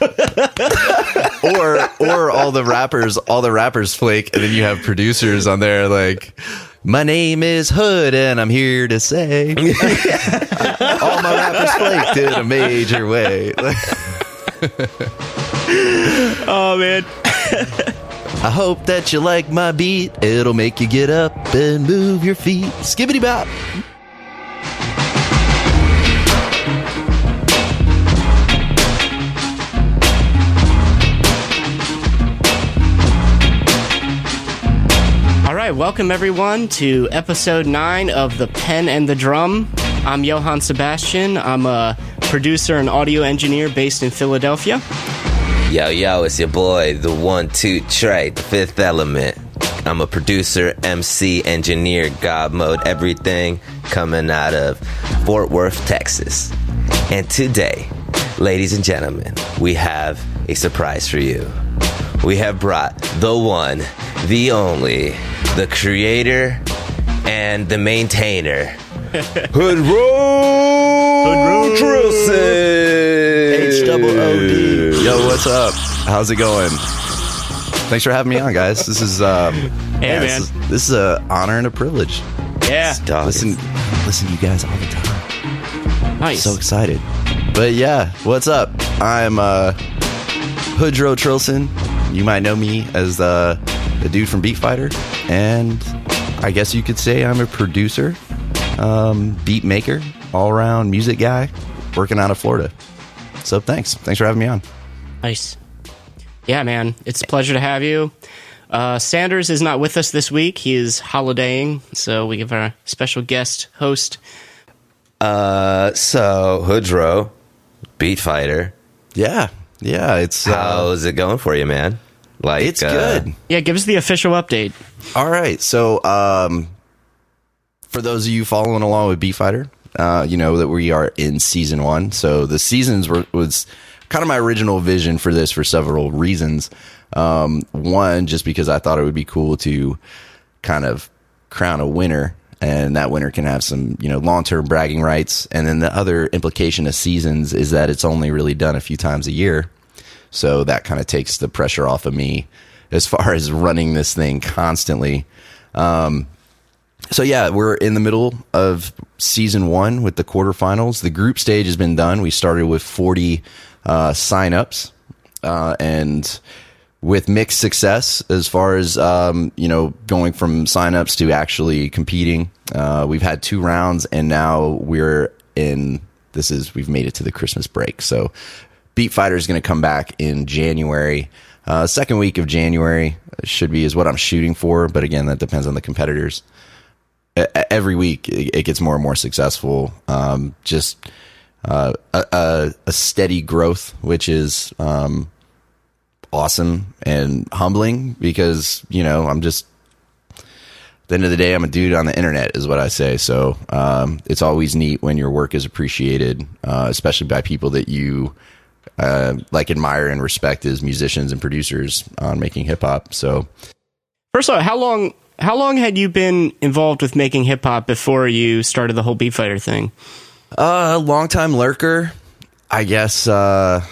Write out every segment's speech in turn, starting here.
or or all the rappers all the rappers flake and then you have producers on there like my name is Hood and I'm here to say all my rappers flaked in a major way. Oh man. I hope that you like my beat. It'll make you get up and move your feet. Skibbity bop. Right, welcome everyone to episode nine of The Pen and the Drum. I'm Johann Sebastian. I'm a producer and audio engineer based in Philadelphia. Yo, yo, it's your boy, the one, two, Trey, the fifth element. I'm a producer, MC, engineer, God mode, everything coming out of Fort Worth, Texas. And today, ladies and gentlemen, we have a surprise for you. We have brought the one, the only, the creator, and the maintainer, Hood Road Trilson. H double O D. Yo, what's up? How's it going? Thanks for having me on, guys. This is um, Hey, this man. is, this is a honor and a privilege. Yeah, Dog, Listen, listen, to you guys all the time. nice. So excited. But yeah, what's up? I'm uh, Hoodrow Trillson. You might know me as uh, the dude from Beat Fighter, and I guess you could say I'm a producer, um, beat maker, all around music guy, working out of Florida. So thanks, thanks for having me on. Nice. Yeah, man. It's a pleasure to have you. Uh, Sandurz is not with us this week. He is holidaying, so we have our special guest host. Uh, so, Hoodrow, Beat Fighter, Yeah, yeah, it's uh, how's it going for you, man? Like, it's uh, good. Yeah, give us the official update. All right. So, um, for those of you following along with Beat Fighter, uh, you know that we are in season one. So the seasons were was kind of my original vision for this for several reasons. Um, one, just because I thought it would be cool to kind of crown a winner and that winner can have some, you know, long-term bragging rights. And then the other implication of seasons is that it's only really done a few times a year. So that kind of takes the pressure off of me as far as running this thing constantly. Um, so yeah, we're in the middle of season one with the quarterfinals. The group stage has been done. We started with 40 uh, signups, uh, and with mixed success as far as um, you know going from signups to actually competing. Uh, we've had two rounds, and now we're in. This is we've made it to the Christmas break. So, Beat Fighter is going to come back in January. Uh, second week of January should be is what I'm shooting for, but again, that depends on the competitors e- every week it it gets more and more successful. Um, just uh, a, a, a steady growth, which is um, awesome and humbling because you know I'm just at the end of the day I'm a dude on the internet is what I say. So um, it's always neat when your work is appreciated, uh, especially by people that you. Uh, like admire and respect as musicians and producers on making hip hop. So First of all, how long how long had you been involved with making hip hop before you started the whole Beat Fighter thing? Uh, long time lurker. I guess. Uh,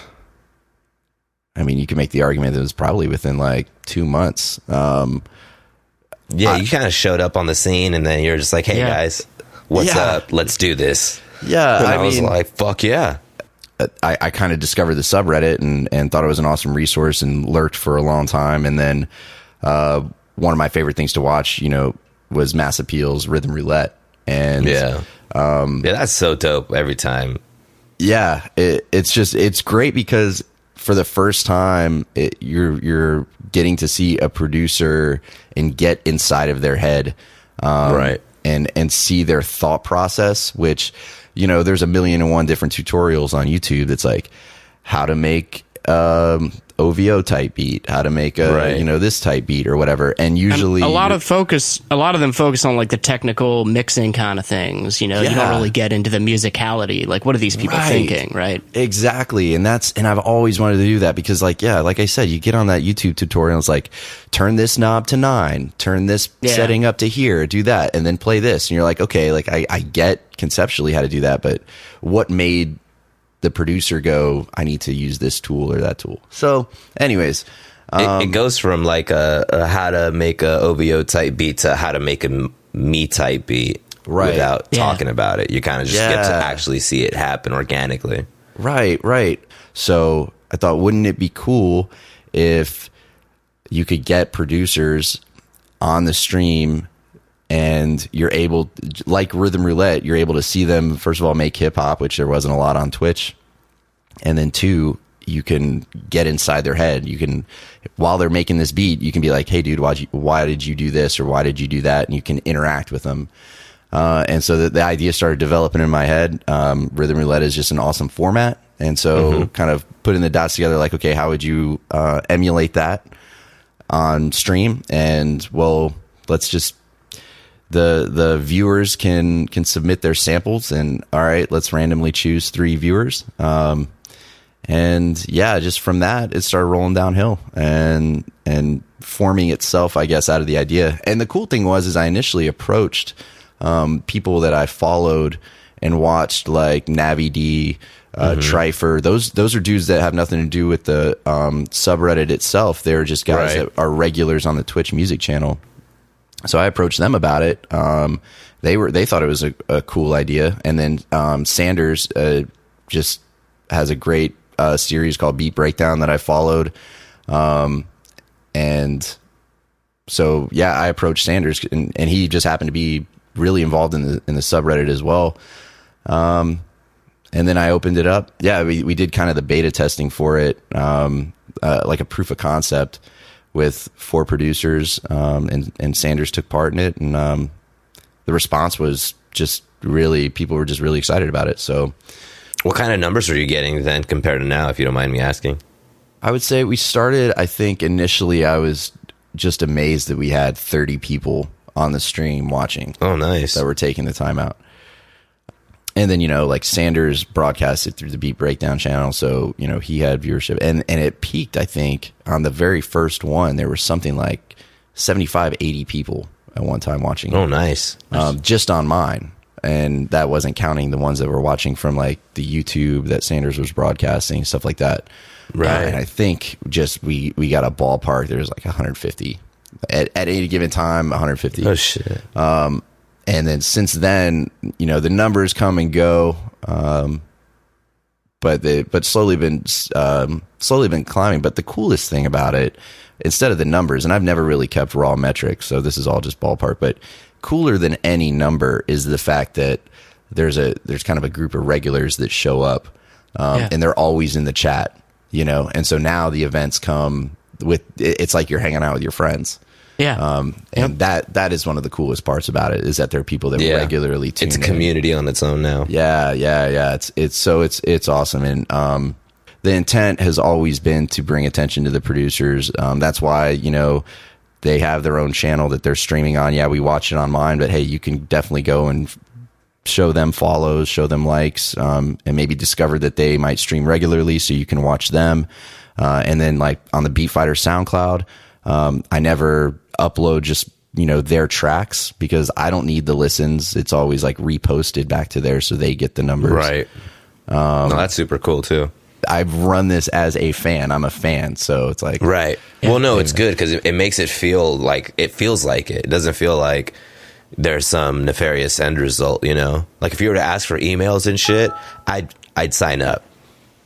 I mean, you can make the argument that it was probably within like two months. Um, Yeah, you kind of showed up on the scene and then you're just like, hey Yeah. guys, what's Yeah. up? Let's do this. yeah, And I, I was like, fuck yeah. I, I kind of discovered the subreddit and, and thought it was an awesome resource and lurked for a long time. And then, uh, one of my favorite things to watch, you know, was Mass Appeal's Rhythm Roulette. And Yeah. Um, yeah, that's so dope every time. yeah, it, it's just it's great because for the first time it, you're you're getting to see a producer and get inside of their head, um, Right. And and see their thought process. Which you know, there's a million and one different tutorials on YouTube. That's like how to make um, OVO type beat, how to make a Right. you know this type beat or whatever. And usually a lot of focus a lot of them focus on like the technical mixing kind of things you know you don't really get into the musicality like what are these people Right. thinking right Exactly. And that's, and I've always wanted to do that because like, yeah, like I said, you get on that YouTube tutorial. It's like, turn this knob to nine, turn this Yeah. setting up to here, do that, and then play this. And you're like, okay, like I, I get conceptually how to do that, but what made the producer go, I need to use this tool or that tool. So, anyways, it, it um, goes from like a, a how to make a OVO type beat to how to make a me type beat Right. without Yeah. talking about it. You kind of just get to actually see it happen organically. Right, right. So I thought, wouldn't it be cool if you could get producers on the stream and you're able, like Rhythm Roulette, you're able to see them, first of all, make hip hop, which there wasn't a lot on Twitch. And then two, you can get inside their head. You can, while they're making this beat, you can be like, "Hey, dude, why you, why did you do this or why did you do that?" And you can interact with them. Uh, and so the, the idea started developing in my head. Um, Rhythm Roulette is just an awesome format, and so kind of putting the dots together, like, okay, how would you uh, emulate that on stream? And well, let's just the the viewers can can submit their samples, and all right, let's randomly choose three viewers. Um, and yeah, just from that, it started rolling downhill and and forming itself, I guess, out of the idea. And the cool thing was, is I initially approached um, people that I followed and watched, like Navi D, uh, Trifer. Those those are dudes that have nothing to do with the um, subreddit itself. They're just guys Right. that are regulars on the Twitch music channel. So I approached them about it. Um, they were they thought it was a, a cool idea, and then um, Sandurz uh, just has a great uh, series called Beat Breakdown that I followed, um, and so yeah, I approached Sandurz, and, and he just happened to be really involved in the in the subreddit as well. Um, and then I opened it up. Yeah, we we did kind of the beta testing for it, um, uh, like a proof of concept with four producers, um, and and Sandurz took part in it, and um, the response was just really people were just really excited about it. So What kind of numbers are you getting then compared to now, if you don't mind me asking? I would say we started. I think initially I was just amazed that we had 30 people on the stream watching Oh, nice. that were taking the time out. And then you know, like Sandurz broadcasted through the Beat Breakdown channel, so you know he had viewership, and and it peaked. I think on the very first one, there was something like 75, 80 people at one time watching. it Oh, nice. um, just on mine. And that wasn't counting the ones that were watching from like the YouTube that Sandurz was broadcasting, stuff like that. Right. Uh, and I think just we, we got a ballpark. There was like 150 at, at any given time, 150. Oh, shit. And then since then, you know, the numbers come and go. Um, but they, but slowly been, um, slowly been climbing. But the coolest thing about it, instead of the numbers, and I've never really kept raw metrics, so this is all just ballpark, but cooler than any number is the fact that there's a, there's kind of a group of regulars that show up, um, Yeah. and they're always in the chat, you know? And so now the events come with, it's like you're hanging out with your friends. Yeah. Um, and that that is one of the coolest parts about it is that there are people that Yeah. regularly tune It's a in. community on its own now. Yeah, yeah, yeah. It's it's so it's it's awesome, and um, the intent has always been to bring attention to the producers. Um, that's why you know they have their own channel that they're streaming on. Yeah, we watch it on mine, but hey, you can definitely go and show them follows, show them likes, um, and maybe discover that they might stream regularly, so you can watch them. Uh, and then like on the Beat Fighter SoundCloud, um, I never upload just you know their tracks because I don't need the listens. It's always like reposted back to there, so they get the numbers. Right. Um, no, that's super cool, too. I've run this as a fan. I'm a fan, so it's like Right. Well, no, it's good because it, it makes it feel like it feels like it. It doesn't feel like there's some nefarious end result. You know, like if you were to ask for emails and shit, I'd I'd sign up.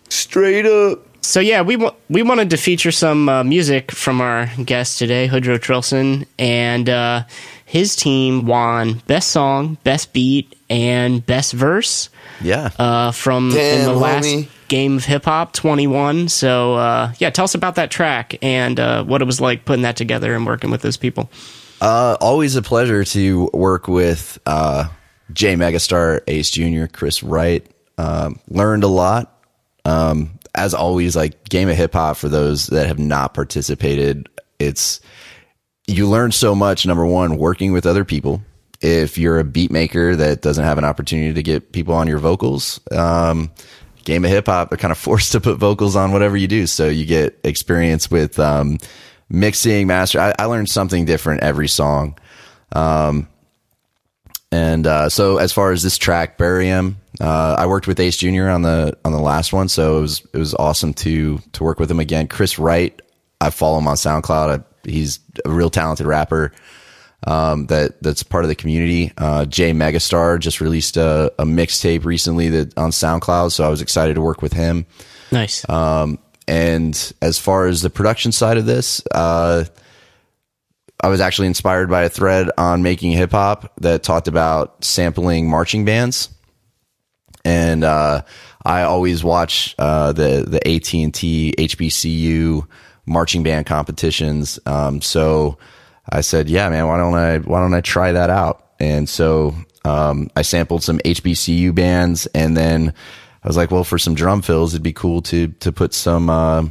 Straight up. So yeah, we wa- we wanted to feature some uh, music from our guest today, Hoodrow Trillson, and uh, his team won best song, best beat, and best verse yeah. uh, from in the last homie. game of hip hop, twenty one. So uh, yeah, tell us about that track and uh, what it was like putting that together and working with those people. Uh, always a pleasure to work with uh, J MegaStar, Ace Jr., Chris Wright. Um, learned a lot. Um, as always, like game of hip hop for those that have not participated, it's you learn so much. Number one, working with other people. If you're a beat maker that doesn't have an opportunity to get people on your vocals, um, game of hip hop, they're kind of forced to put vocals on whatever you do. So you get experience with um, mixing, master. I, I learned something different every song. Um, And uh, so, as far as this track, Bury 'Em, uh, I worked with Ace Junior on the on the last one, so it was it was awesome to to work with him again. Chris Wright, I follow him on SoundCloud. I, he's a real talented rapper um, that that's part of the community. Uh, J MegaStar just released a, a mixtape recently that on SoundCloud, so I was excited to work with him. Nice. Um, and as far as the production side of this, uh, I was actually inspired by a thread on making hip hop that talked about sampling marching bands, and uh, I always watch uh, the the AT and T HBCU marching band competitions. Um, so I said, "Yeah, man, why don't I why don't I try that out?" And so um, I sampled some HBCU bands, and then I was like, "Well, for some drum fills, it'd be cool to to put some." Uh,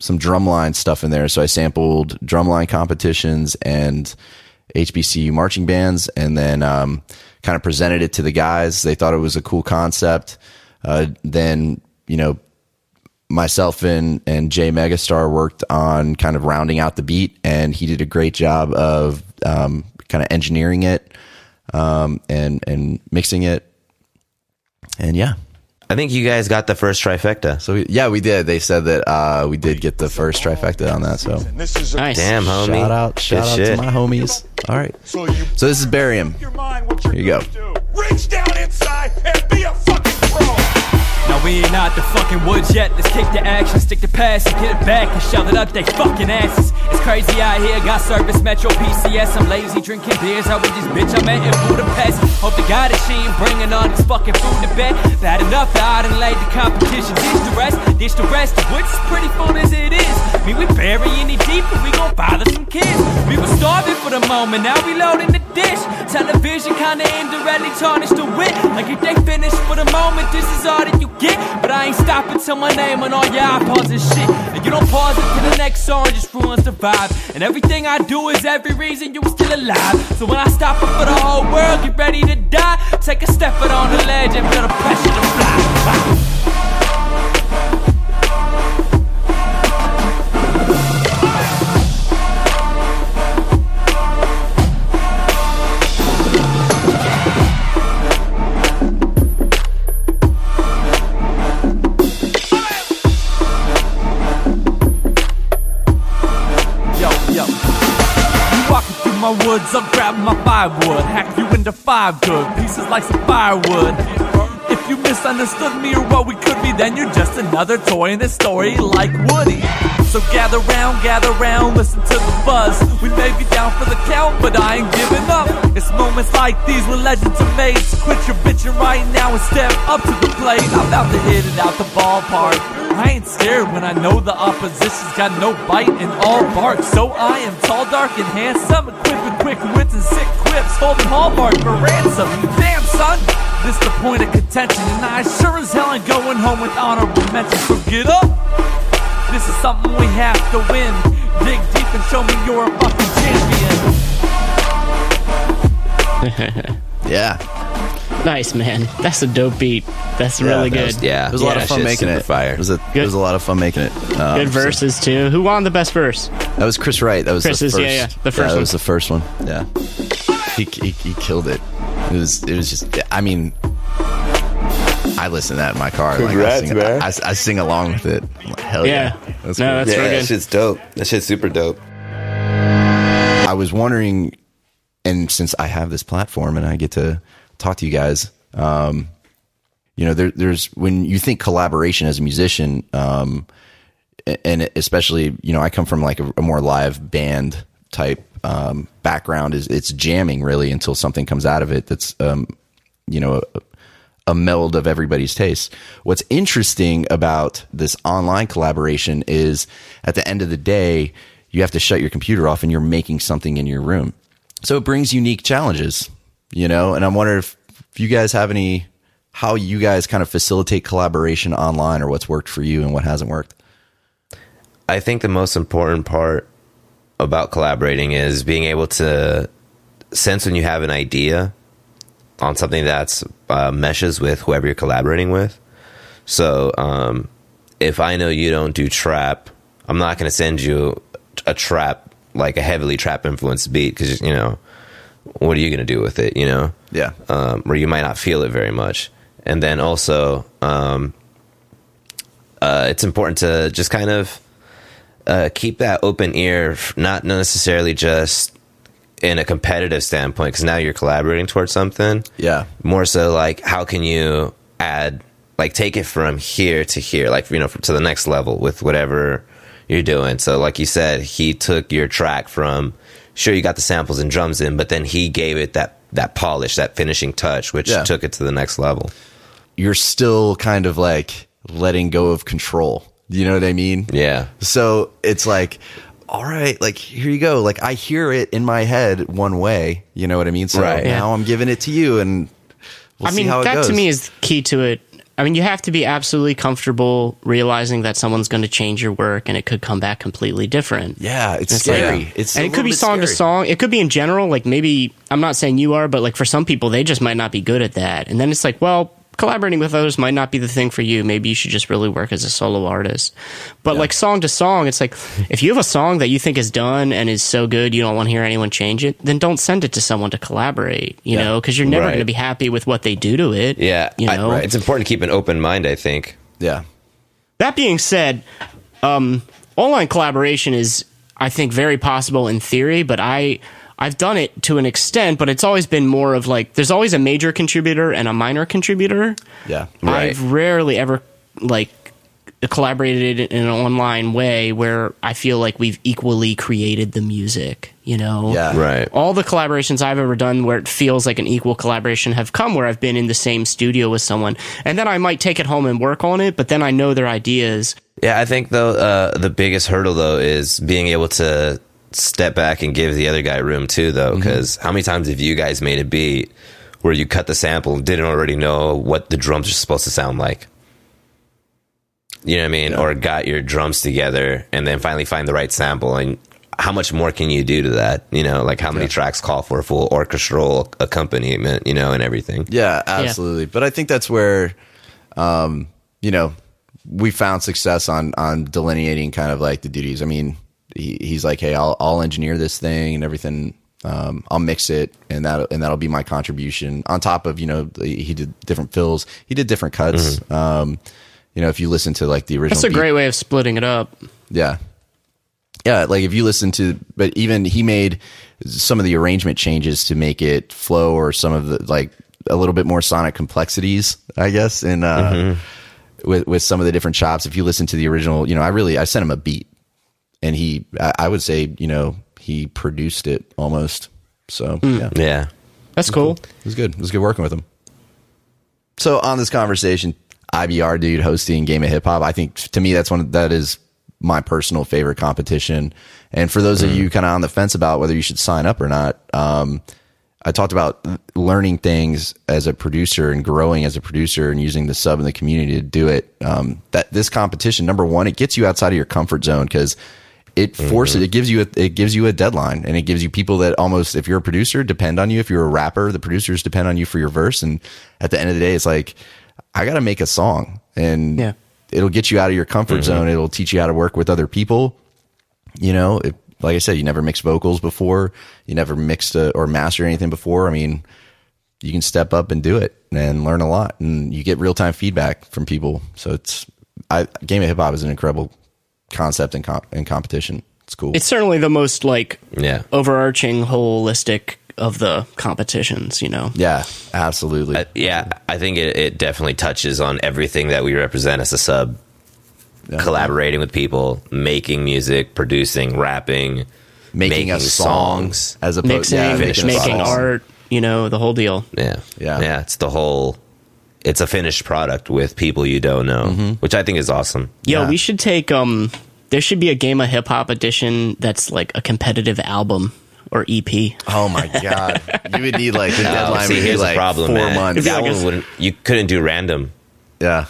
some drumline stuff in there. So I sampled drumline competitions and HBCU marching bands, and then um, kind of presented it to the guys. They thought it was a cool concept. Uh, then you know, myself and and J MegaStar worked on kind of rounding out the beat, and he did a great job of um, kind of engineering it um, and and mixing it. And yeah, I think you guys got the first trifecta. so we, yeah, we did. They said that uh, we did get the first trifecta on that. So nice. Damn, homie. shout out, shout Good out shit. to my homies. All right. So this is Bury 'Em. your mind you're Here you gonna Now we ain't out the fucking woods yet. Let's kick the action, stick the pass, and get it back and shove it up they fucking asses. It's crazy out here, got service, Metro PCS. I'm lazy drinking beers out with this bitch I met in Budapest. Hope to God that she ain't bringing all this fucking food to bed. Bad enough that I done laid the competition. Dish the rest, dish the rest, which is pretty full as it is. Me, we burying it deep and we gon' bother some kids. We were starving for the moment, now we loading the dish. Television kinda indirectly tarnished the wit. Like if they finish for the moment, this is all that you get. But I ain't stopping till my name on all your iPods and shit. And you don't pause it till the next song just ruins the vibe. And everything I do is every reason you was still alive. So when I stop it for the whole world, get ready to die. Take a step out on the ledge and feel the pressure to fly. Woods, I'll grab my firewood. Hack you into five good pieces like some firewood. If you misunderstood me or what we could be, then you're just another toy in this story like Woody. So gather round, gather round, listen to the buzz. We may be down for the count, but I ain't giving up. It's moments like these where legends are made. So quit your bitching right now and step up to the plate. I'm about to hit it out the ballpark. I ain't scared when I know the opposition's got no bite and all bark. So I am tall, dark, and handsome, equipped quick wits and sick quips, holding hallmark for ransom. Damn, son, this the point of contention, and I sure as hell ain't going home with honorable mention. So get up. This is something we have to win. Dig deep and show me you're a fucking champion. Yeah, Nice, man. That's a dope beat. That's Yeah, really that good. was- yeah. it was a lot Yeah, of fun making it. fire. It was a good. it was a lot of fun making it. Um, Good so- verses too. Who won the best verse? That was Chris Wright. That was Chris's, the yeah, first. yeah, the first that one. was the first one. Yeah, he, he he killed it. It was it was just. I mean. I listen to that in my car. like, I, Congrats, sing, man. I, I sing along with it. I'm like, Hell yeah! Yeah. That's No, cool. that's yeah, real that shit's dope. That shit's super dope. I was wondering, and since I have this platform and I get to talk to you guys, um, you know, there, there's when you think collaboration as a musician, um, and especially, you know, I come from like a, a more live band type um, background. Is it's jamming really until something comes out of it that's, um, you know, a, a meld of everybody's taste. What's interesting about this online collaboration is at the end of the day, you have to shut your computer off and you're making something in your room. So it brings unique challenges, you know, and I'm wondering if, if you guys have any, how you guys kind of facilitate collaboration online or what's worked for you and what hasn't worked. I think the most important part about collaborating is being able to sense when you have an idea on something that's uh, meshes with whoever you're collaborating with. So, um, if I know you don't do trap, I'm not going to send you a trap like a heavily trap influenced beat because you know what are you going to do with it? You know, Yeah. um, where you might not feel it very much. And then also, um, uh, it's important to just kind of uh, keep that open ear, not necessarily just in a competitive standpoint, because now you're collaborating towards something. Yeah. More so, like, how can you add, like, take it from here to here, like, you know, to the next level with whatever you're doing. So, like you said, he took your track from, sure, you got the samples and drums in, but then he gave it that that polish, that finishing touch, which Yeah. took it to the next level. You're still kind of like letting go of control. You know what I mean? Yeah. So it's like, all right, like here you go. Like I hear it in my head one way. You know what I mean? So Right. now Yeah. I'm giving it to you, and we'll I see mean, how it that goes. to me is key to it. I mean, you have to be absolutely comfortable realizing that someone's going to change your work and it could come back completely different. yeah, it's, It's like- scary. It's and a it could be bit song to song. It could be in general. Like maybe I'm not saying you are, but like for some people, they just might not be good at that. And then it's like, well, collaborating with others might not be the thing for you. Maybe you should just really work as a solo artist. But like song to song, it's like if you have a song that you think is done and is so good you don't want to hear anyone change it, then don't send it to someone to collaborate. You Yeah. know, because you're never Right. going to be happy with what they do to it. Yeah. you I- know. It's important to keep an open mind, I think. Yeah, That being said, um, online collaboration is, I think, very possible in theory, but I. I've done it to an extent, but it's always been more of like there's always a major contributor and a minor contributor. yeah, Right. I've rarely ever like collaborated in an online way where I feel like we've equally created the music, you know? Yeah. Right. All the collaborations I've ever done where it feels like an equal collaboration have come where I've been in the same studio with someone. And then I might take it home and work on it, but then I know their ideas. Yeah, I think though uh, the biggest hurdle though is being able to step back and give the other guy room too, though. Because how many times have you guys made a beat where you cut the sample and didn't already know what the drums are supposed to sound like? You know what I mean? Or got your drums together and then finally find the right sample and. How much more can you do to that? You know, like how many tracks call for a full orchestral accompaniment, you know, and everything. Yeah, absolutely. But I think that's where, um, you know, we found success on on delineating kind of like the duties. I mean, he, he's like, hey, I'll I'll engineer this thing and everything. Um, I'll mix it, and that and that'll be my contribution. On top of you know, he did different fills, he did different cuts. Um, you know, if you listen to like the original, That's a beat- great way of splitting it up. yeah. Yeah, like if you listen to, but even he made some of the arrangement changes to make it flow, or some of the like a little bit more sonic complexities, I guess. And uh, with with some of the different chops, if you listen to the original, you know, I really I sent him a beat, and he, I, I would say, you know, he produced it almost. So yeah, Yeah. That's cool. it was good. It was good working with him. So on this conversation, IBR dude hosting Game of Hip Hop, I think to me that's one that is my personal favorite competition. And for those of you kind of on the fence about whether you should sign up or not, um, I talked about learning things as a producer and growing as a producer and using the sub in the community to do it. Um, that this competition, number one, it gets you outside of your comfort zone because it mm-hmm. forces it gives you a, it gives you a deadline and it gives you people that almost if you're a producer depend on you. If you're a rapper the producers depend on you for your verse. And at the end of the day it's like I got to make a song and Yeah. it'll get you out of your comfort mm-hmm. zone. It'll teach you how to work with other people. You know it, like I said you never mixed vocals before. You never mixed a, or mastered anything before. I mean you can step up and do it and learn a lot and you get real time feedback from people. So it's I game of hip hop is an incredible concept and, comp- in competition. It's cool. It's certainly the most like Yeah. overarching, holistic of the competitions. You know. yeah, absolutely. Uh, yeah, I think it, it definitely touches on everything that we represent as a sub. Collaborating with people, making music, producing, rapping, making, a song songs. as opposed Mixing, yeah, making, making art. You know, the whole deal. Yeah, Yeah. yeah. It's the whole. It's a finished product with people you don't know, which I think is awesome. Yo, Yeah. we should take um. There should be a game of hip hop edition that's like a competitive album or E EP. Oh my god, you would need like the Uh, deadline see, would be here's like the problem, four man. months. That like a- wouldn't. You couldn't do random. Yeah,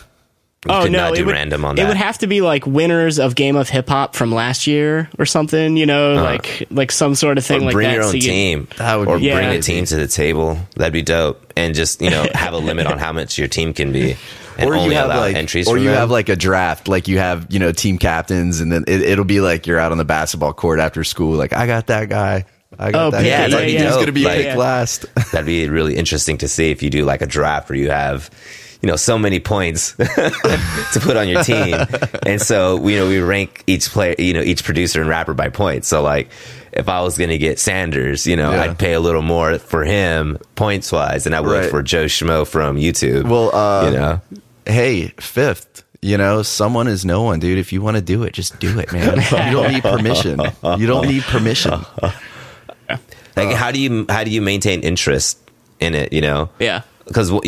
You oh could no, not do it would, random on it would have to be like winners of Game of Hip Hop from last year or something. You know, like like some sort of thing. Or like bring that. your own so you- team, That would or be bring a team to the table. That'd be dope. And just you know have a limit on how much your team can be, and or you have allow like, entries. or you them. have like a draft, like you have you know team captains, and then it, it'll be like you're out on the basketball court after school, like I got that guy. I got Oh, that. yeah, kid. yeah, He's yeah. going to be Like- picked last. That'd be really interesting to see if you do like a draft where you have, you know, so many points to put on your team. And so, you know, we rank each player, you know, each producer and rapper by points. So like, if I was going to get Sandurz, you know, Yeah. I'd pay a little more for him points wise than I would Right. for Joe Schmo from YouTube. Well, uh, you know, hey, fifth. You know, someone is no one, dude. If you want to do it, just do it, man. you don't need permission. You don't need permission. like how do you how do you maintain interest in it? You know, Yeah. Because it'll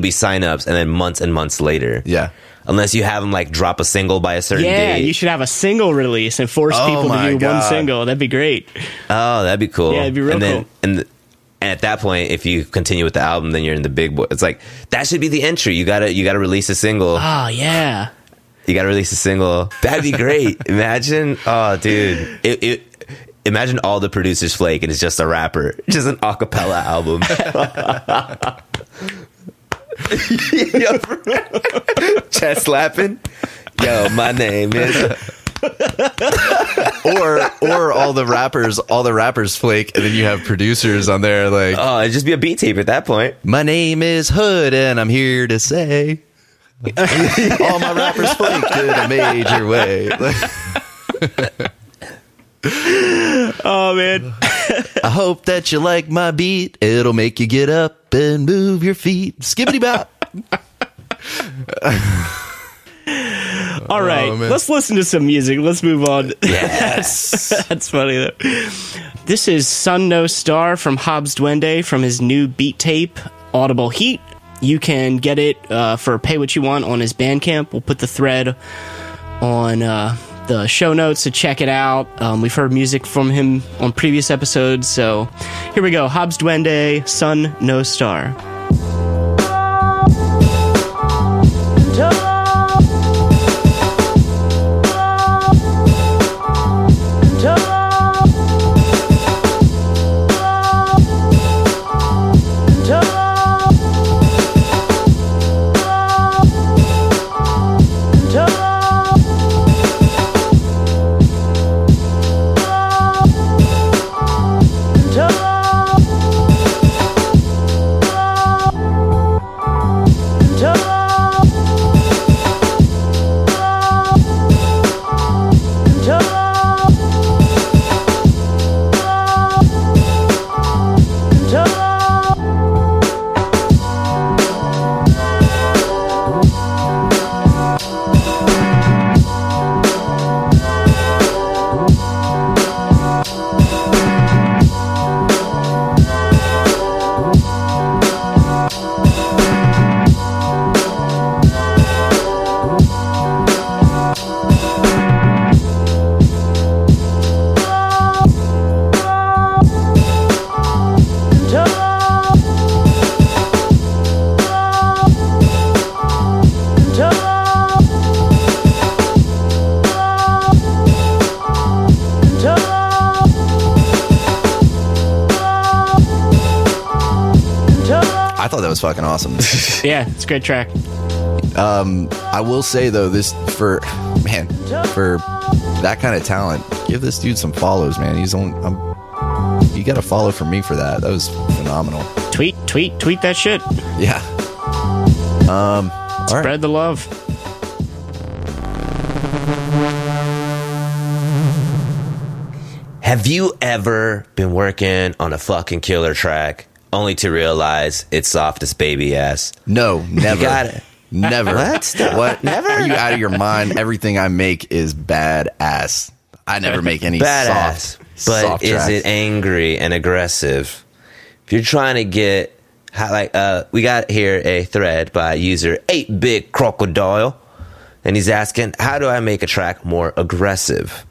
be signups and then months and months later. Yeah. Unless you have them like drop a single by a certain Yeah, date. you should have a single release and force Oh people to do one single. That'd be great. Oh, that'd be cool. Yeah, it'd be real and then, cool. And, th- and at that point, if you continue with the album, then you're in the big boy. It's like that should be the entry. You gotta you gotta release a single. Oh yeah. You gotta release a single. That'd be great. imagine, oh, dude, it, it, imagine all the producers flake and it's just a rapper, just an acapella album. Yo, chest slapping. Yo, my name is. Or or all the rappers, all the rappers flake, and then you have producers on there like, Oh, it'd just be a beat tape at that point. "My name is Hood, and I'm here to say." all my rappers flake in a major way. Oh man. I hope that you like my beat. It'll make you get up and move your feet. Skibbity bop. All right. Oh. Let's listen to some music. Let's move on. Yes. That's funny though. This is Son No Star from Hobbes Duende from his new beat tape, Audible Heat. You can get it uh, for pay what you want on his Bandcamp. We'll put the thread on uh, the show notes to check it out. Um, we've heard music from him on previous episodes, so here we go. Hobbes Duende, Son No Star. Fucking awesome. Yeah, it's a great track. Um, I will say though, this for man for that kind of talent, give this dude some follows, man. He's on. I'm, you got to follow for me for that. That was phenomenal. Tweet, tweet, tweet that shit. Yeah. Um. All right. Spread the love. Have you ever been working on a fucking killer track only to realize it's soft as baby ass? No, never. got it. Never. What? What? Never? Are you out of your mind? Everything I make is badass. I never make any Badass. soft. but soft is tracks. it angry and aggressive? If you're trying to get like uh we got here a thread by user 8bitcrocodile and he's asking how do I make a track more aggressive?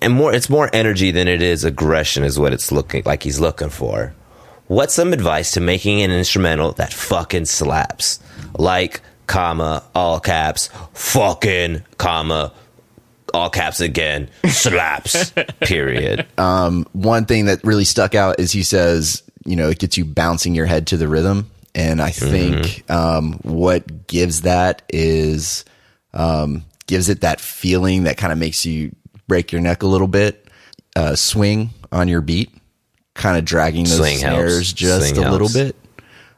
And more it's more energy than it is aggression is what it's looking like he's looking for. What's some advice to making an instrumental that fucking slaps? Like, comma, all caps, fucking, comma, all caps again, slaps, period. one thing that really stuck out is he says, you know, it gets you bouncing your head to the rhythm. And I think um, what gives that is um, gives it that feeling that kind of makes you break your neck a little bit, uh, swing on your beat. Kind of dragging those Swing helps. snares just Swing a little bit,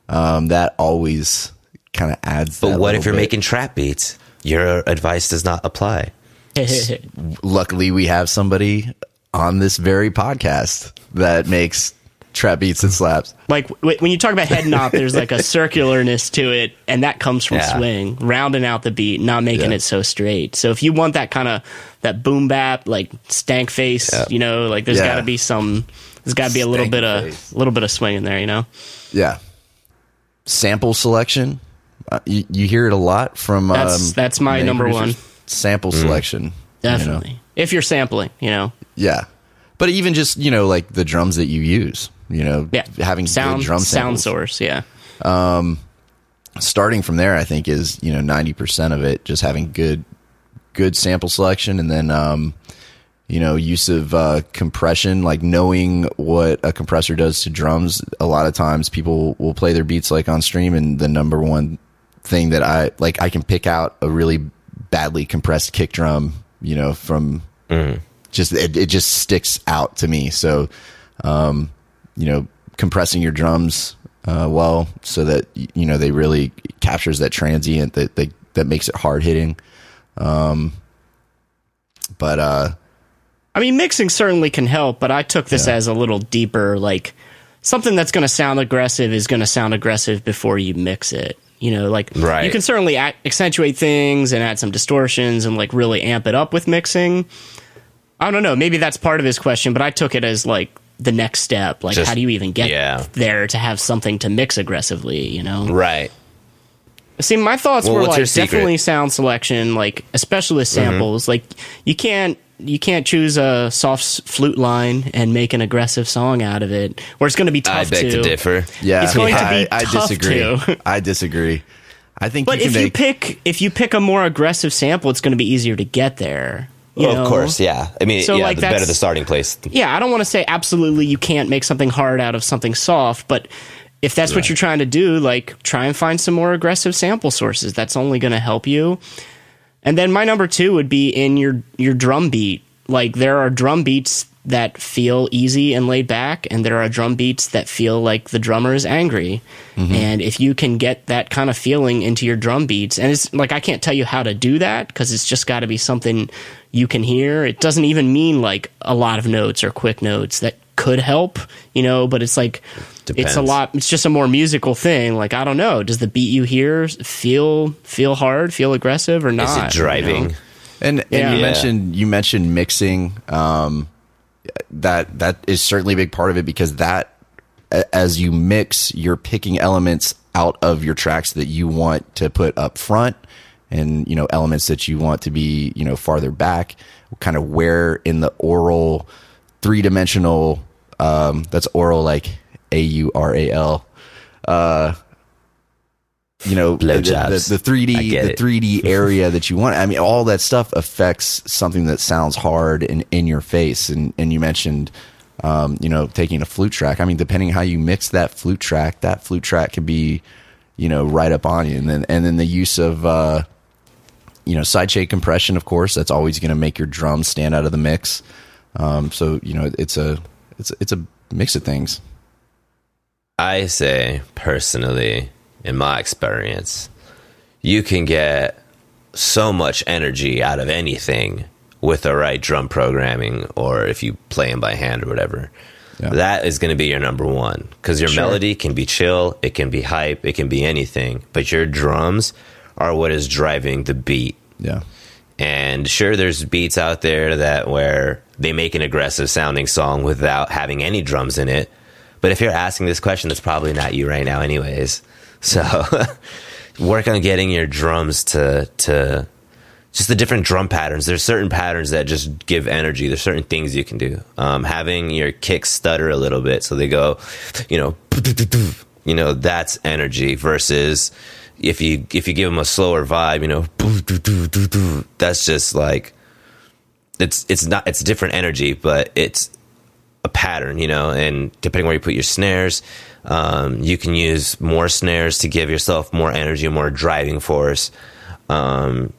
um, that always kind of adds. But that what if you're bit. making trap beats? Your advice does not apply. Luckily, we have somebody on this very podcast that makes trap beats and slaps. like w- when you talk about head knot, there's like a circularness to it, and that comes from Yeah. swing, rounding out the beat, not making Yeah. it so straight. So if you want that kind of that boom bap, like stank face, Yeah. you know, like there's Yeah. got to be some, there's got to be a little Stank bit of, a little bit of swing in there, you know. Yeah, sample selection. Uh, you, you hear it a lot from. That's- um, that's my number one. Sample selection, you know? Definitely, if you're sampling, you know, Yeah, but even just you know like the drums that you use, you know, yeah, having sound good drum sound source, yeah. Um, starting from there, I think is you know ninety percent of it just having good good sample selection, and then um, you know use of uh, compression, like knowing what a compressor does to drums. A lot of times, people will play their beats like on stream, and the number one thing that I like, I can pick out a really badly compressed kick drum, you know, from just it, it just sticks out to me. So, um, you know, compressing your drums uh, well so that you know they really captures that transient that that, that makes it hard hitting. Um, but uh, I mean, mixing certainly can help, but I took this Yeah. as a little deeper. Like something that's going to sound aggressive is going to sound aggressive before you mix it. You know, like Right. you can certainly ac accentuate things and add some distortions and like really amp it up with mixing. I don't know. Maybe that's part of his question, but I took it as like the next step. Like, Just- how do you even get yeah. there to have something to mix aggressively? You know, Right. See, my thoughts Well, were like? Mm-hmm. definitely sound selection, like especially with samples. Like you can't you can't choose a soft flute line and make an aggressive song out of it, where it's going to be tough I beg to differ. yeah, It's going to I, be I tough disagree. to. I disagree. I think But you if can you pick if you pick a more aggressive sample, it's going to be easier to get there. Well, of course, yeah. I mean, So, yeah, like, the better the starting place. yeah, I don't want to say absolutely you can't make something hard out of something soft, but if that's what you're trying to do, like try and find some more aggressive sample sources. That's only going to help you. And then my number 2 would be in your your drum beat. Like there are drum beats that feel easy and laid back and there are drum beats that feel like the drummer is angry. Mm-hmm. And if you can get that kind of feeling into your drum beats and it's like I can't tell you how to do that because it's just got to be something you can hear. It doesn't even mean like a lot of notes or quick notes that could help, you know, but it's like it's a lot it's just a more musical thing. Like I don't know, does the beat you hear feel feel hard, feel aggressive or not? Is it driving? know? And, and Yeah. you Yeah. mentioned you mentioned mixing. Um, that that is certainly a big part of it because that as you mix, you're picking elements out of your tracks that you want to put up front, and you know elements that you want to be you know farther back. Kind of where in the oral three dimensional. Um, that's oral like A U R A L. Uh, you know the, the, the 3D I get the it. 3D area that you want. I mean, all that stuff affects something that sounds hard and in your face. And and you mentioned, um, you know, taking a flute track. I mean, depending how you mix that flute track, that flute track could be, you know, right up on you. And then and then the use of, uh, you know, sidechain compression, of course, that's always going to make your drums stand out of the mix. Um, so you know, it's a it's it's a mix of things. I say personally, in my experience, you can get so much energy out of anything with the right drum programming, or if you play them by hand or whatever. Yeah. That is going to be your number one because your Sure. melody can be chill, it can be hype, it can be anything, but your drums are what is driving the beat. Yeah. And sure, there's beats out there that where they make an aggressive sounding song without having any drums in it. But if you're asking this question, that's probably not you right now, anyways. So work on getting your drums to to just the different drum patterns. There's certain patterns that just give energy. There's certain things you can do. Um, having your kicks stutter a little bit, so they go, you know, you know, that's energy. Versus if you if you give them a slower vibe, you know, that's just like it's it's not it's different energy, but it's a pattern, you know, and depending where you put your snares, um, you can use more snares to give yourself more energy, more driving force. Um,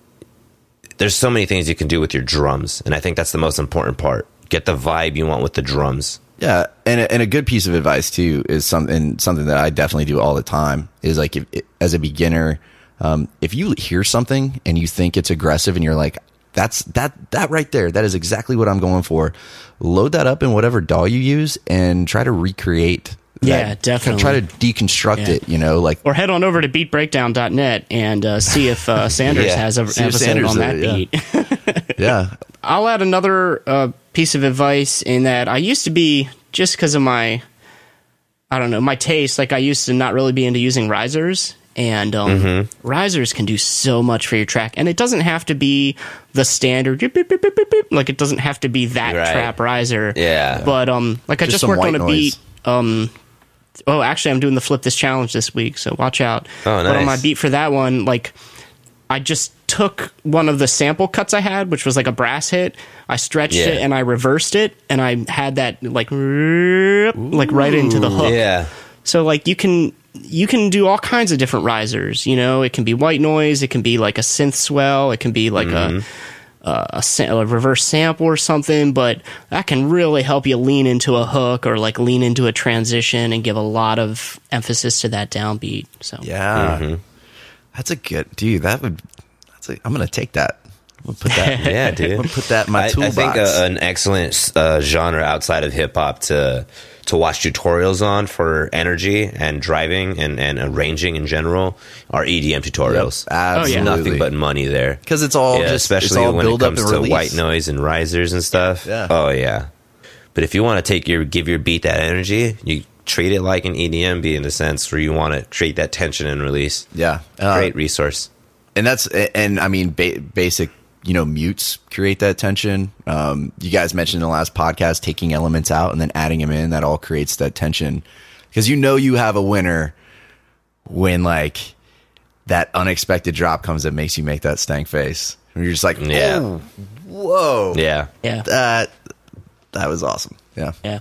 there's so many things you can do with your drums, and I think that's the most important part. Get the vibe you want with the drums, Yeah, and a, and a good piece of advice too is something something that I definitely do all the time is like if, as a beginner, um, if you hear something and you think it's aggressive and you're like, that's that that right there, that is exactly what I'm going for. Load that up in whatever DAW you use and try to recreate. Yeah, that- definitely. Try to deconstruct Yeah. it. You know, like Or head on over to beatbreakdown.net and uh, see if uh, Sandurz Yeah. has a See episode Sandurz on that it, beat. yeah, I'll add another uh, piece of advice in that I used to be just because of my, I don't know, my taste. Like I used to not really be into using risers, and um, Mm-hmm. risers can do so much for your track. And it doesn't have to be the standard, beep, beep, beep, beep, beep, beep. like it doesn't have to be that Right. trap riser. Yeah. But um, like I Just just, worked on a noise. beat. Um, oh, actually, I'm doing the flip this challenge this week, so watch out. Oh, nice. But on my beat for that one, like I just took one of the sample cuts I had, which was like a brass hit. I stretched Yeah. it and I reversed it, and I had that like like right into the hook. Yeah. So like you can you can do all kinds of different risers. You know, it can be white noise, it can be like a synth swell, it can be like a a, a, a reverse sample or something, but that can really help you lean into a hook or like lean into a transition and give a lot of emphasis to that downbeat. So yeah, Mm-hmm. that's a good dude. That would. That's a, I'm gonna take that. Gonna put that. Yeah, dude. Put that in my I, I think uh, an excellent uh, genre outside of hip hop to to watch tutorials on for energy and driving and, and arranging in general are EDM tutorials. Absolutely. Nothing but money there. because it's all yeah, just especially all when it comes to release. white noise and risers and stuff. Yeah. Oh yeah. But if you want to take your give your beat that energy, you treat it like an EDM beat in the sense where you want to create that tension and release. Yeah, uh, Great resource. and that's and I mean ba- basic you know mutes create that tension. Um, you guys mentioned in the last podcast taking elements out and then adding them in. That all creates that tension because you know you have a winner when like that unexpected drop comes that makes you make that stank face. And you're just like, Yeah. oh, whoa, Yeah. yeah, that that was awesome. Yeah. yeah.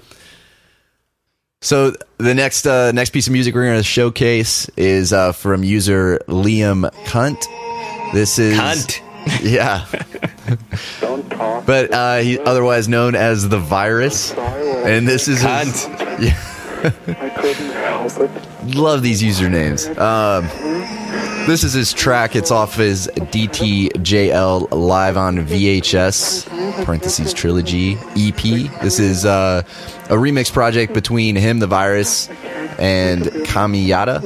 So the next uh, next piece of music we're going to showcase is uh, from user Liam Cunt. This is Cunt. Yeah, Don't talk. but uh, he otherwise known as the virus, and this is his, I couldn't help it. love these usernames. Um, this is his track. It's off his DTJL live on VHS parentheses trilogy EP. This is uh, a remix project between him, the virus, and Kamiyada,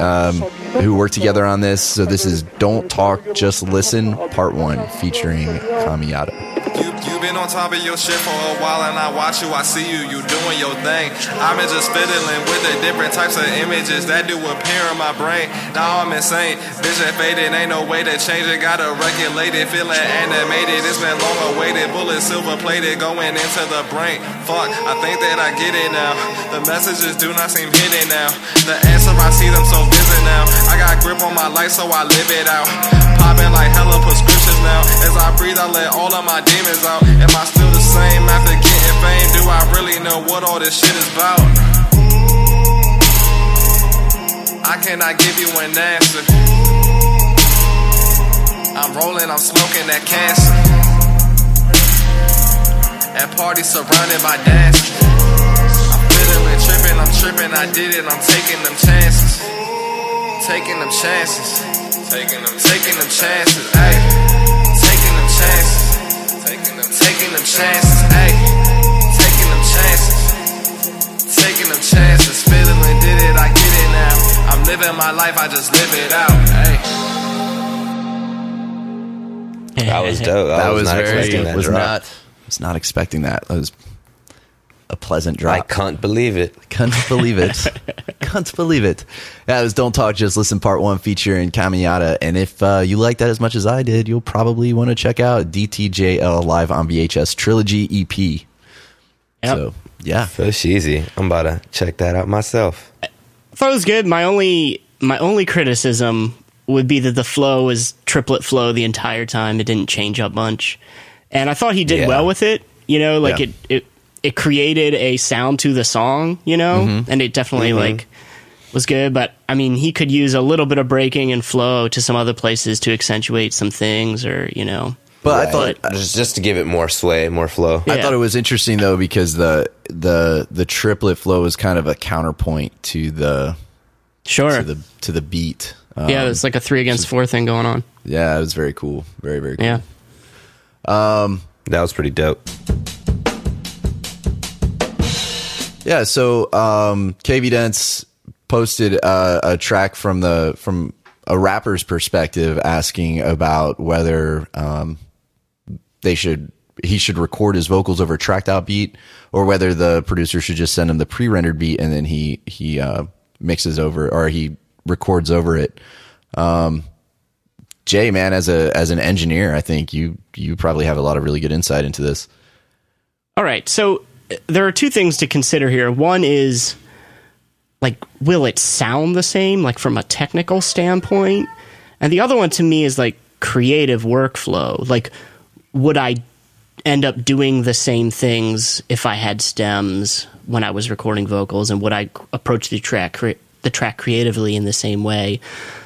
um, who worked together on this. So this is "Don't Talk, Just Listen" Part One, featuring Kamiyada. You, been on top of your shit for a while and I watch you, I see you, you doing your thing. I'm just fiddling with the different types of images that do appear in my brain. Now I'm insane, vision faded, ain't no way to change it. Gotta regulate it, feeling animated. It's been long awaited, bullet silver plated, going into the brain. Fuck, I think that I get it now. The messages do not seem hidden now. The answer, I see them so vivid now. I got grip on my life, so I live it out. Popping like hella prescriptions now. As I breathe, I let all of my demons out. Am I still the same after getting fame? Do I really know what all this shit is about? I cannot give you an answer. I'm rolling, I'm smoking that cancer. At parties surrounded by dancers. I'm fiddling, tripping, I'm tripping, I did it, I'm taking them chances. Taking them chances. Taking them, taking them chances, ayy. Taking them chances. Taking taking them chances, ayy. Taking them chances. Taking them chances. Fiddling, did it, I get it now. I'm living my life, I just live it out, ayy. That was dope. I That was, not very expecting that was drop. not was not expecting that. That was a pleasant drive. I can't believe it. Can't believe it. Can't believe it. Yeah, it was Don't Talk, Just Listen Part 1 featuring Kamiyada. And if uh, you like that as much as I did, you'll probably want to check out DTJL Live on VHS Trilogy EP. Yep. So, yeah. Push easy. I'm about to check that out myself. I thought it was good. My only my only criticism would be that the flow was triplet flow the entire time. It didn't change up much, and I thought he did Yeah. well with it. You know, like Yeah. it it it created a sound to the song. You know, Mm-hmm. and it definitely like was good. But I mean, he could use a little bit of breaking and flow to some other places to accentuate some things, or you know. But I thought just just to give it more sway, more flow. Yeah. I thought it was interesting though because the the the triplet flow is kind of a counterpoint to the Sure. to the to the beat. Um, yeah, it's like a three against four thing going on. yeah, it was very cool. Very very cool. Yeah. That was pretty dope. Yeah, so um, kvdence posted uh, a track from the from a rapper's perspective, asking about whether um, they should he should record his vocals over a tracked out beat, or whether the producer should just send him the pre rendered beat and then he he uh, mixes over or he records over it. Um, Jay, man, as a as an engineer, I think you you probably have a lot of really good insight into this. All right. So there are two things to consider here. One is like will it sound the same like from a technical standpoint? And the other one to me is like creative workflow. Like would I end up doing the same things if I had stems when I was recording vocals and would I approach the track cre- the track creatively in the same way?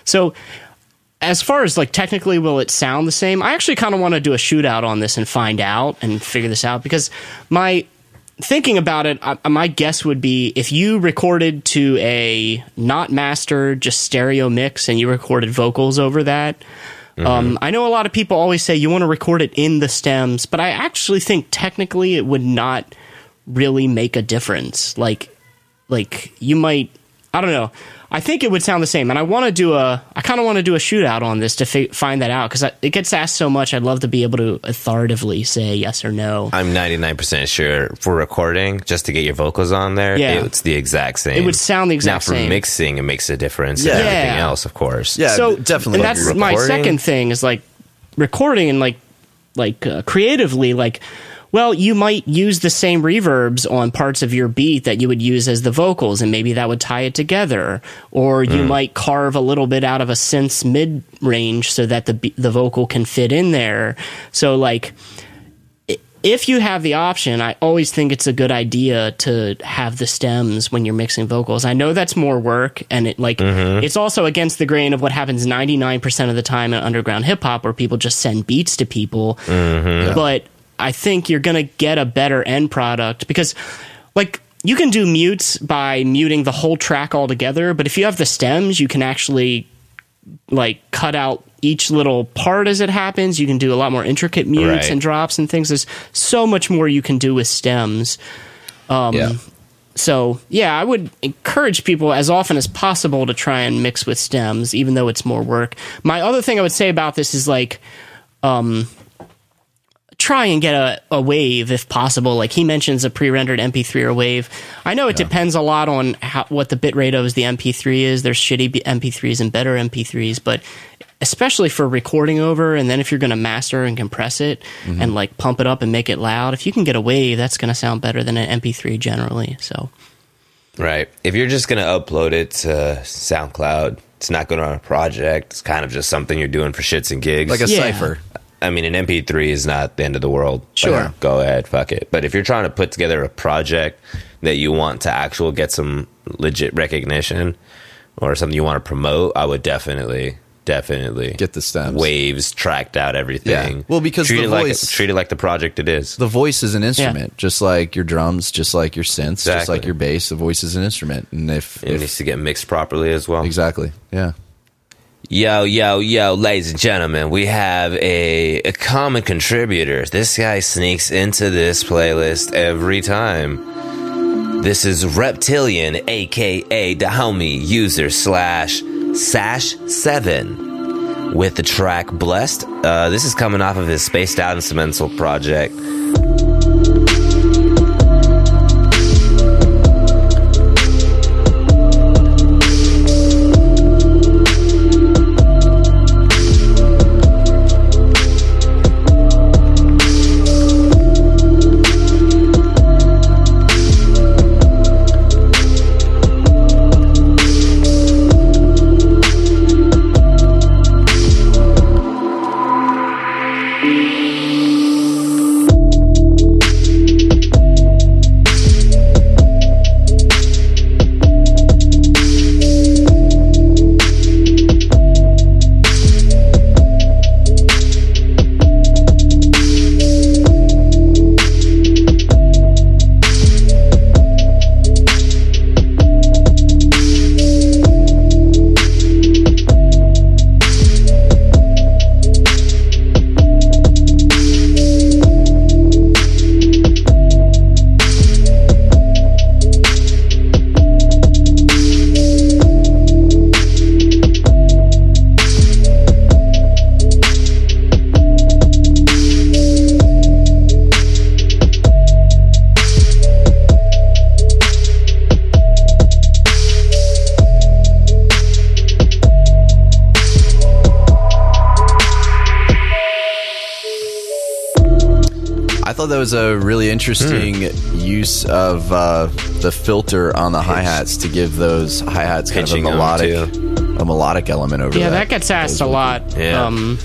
So as far as like technically will it sound the same i actually kind of want to do a shootout on this and find out and figure this out because my thinking about it uh, my guess would be if you recorded to a not mastered just stereo mix and you recorded vocals over that um, i know a lot of people always say you want to record it in the stems but i actually think technically it would not really make a difference. Like like you might i don't know i think it would sound the same and i want to do a i kind of want to do a shootout on this to fi- find that out because it gets asked so much i'd love to be able to authoritatively say yes or no I'm 99% sure for recording, just to get your vocals on there, Yeah. it's the exact same. It would sound the exact same. now, for mixing, it makes a difference Yeah. and everything Yeah. else, of course. Yeah, so definitely. and that's my second thing is like recording and like like uh, creatively like well you might use the same reverbs on parts of your beat that you would use as the vocals and maybe that would tie it together. Or you hmm. might carve a little bit out of a synth's mid range so that the the vocal can fit in there. So like if you have the option, I always think it's a good idea to have the stems when you're mixing vocals. I know that's more work and it like mm-hmm. it's also against the grain of what happens 99% of the time in underground hip hop where people just send beats to people. Mm-hmm. But I think you're going to get a better end product because like you can do mutes by muting the whole track altogether, but if you have the stems, you can actually like cut out each little part as it happens. You can do a lot more intricate mutes Right. and drops and things. There's so much more you can do with stems. Um, yeah. So yeah, I would encourage people as often as possible to try and mix with stems, even though it's more work. My other thing I would say about this is like, um, try and get a, a wave if possible. Like he mentions a pre-rendered MP3 or wave. I know it depends a lot on how, what the bitrate of the MP3 is. There's shitty MP3s and better MP3s, but especially for recording over, and then if you're going to master and compress it mm-hmm. and like pump it up and make it loud, if you can get a wave, that's going to sound better than an MP3 generally. So Right. If you're just going to upload it to SoundCloud, it's not going on a project. It's kind of just something you're doing for shits and gigs. Like a Yeah. cipher. I mean, an MP3 is not the end of the world. Like, Sure. go ahead, fuck it. But if you're trying to put together a project that you want to actually get some legit recognition or something you want to promote, I would definitely, definitely Get the stems. waves, tracked out everything. Yeah. Well, because treat the it like voice- treat it like the project it is. The voice is an instrument, just like your drums, just like your synths, just like your bass. The voice is an instrument, and if, It if needs to get mixed properly as well. exactly, yeah, Yo, yo, yo, ladies and gentlemen, we have a, a common contributor. This guy sneaks into this playlist every time. This is Reptilian, aka homie user slash Sash Seven, with the track Blessed. Uh, this is coming off of his Spaced Out Instrumental project. Thought that was a really interesting use of uh, the filter on the hi hats to give those hi hats kind of a melodic, a melodic element over there. Yeah, that. that gets asked a lot. Yeah. Um,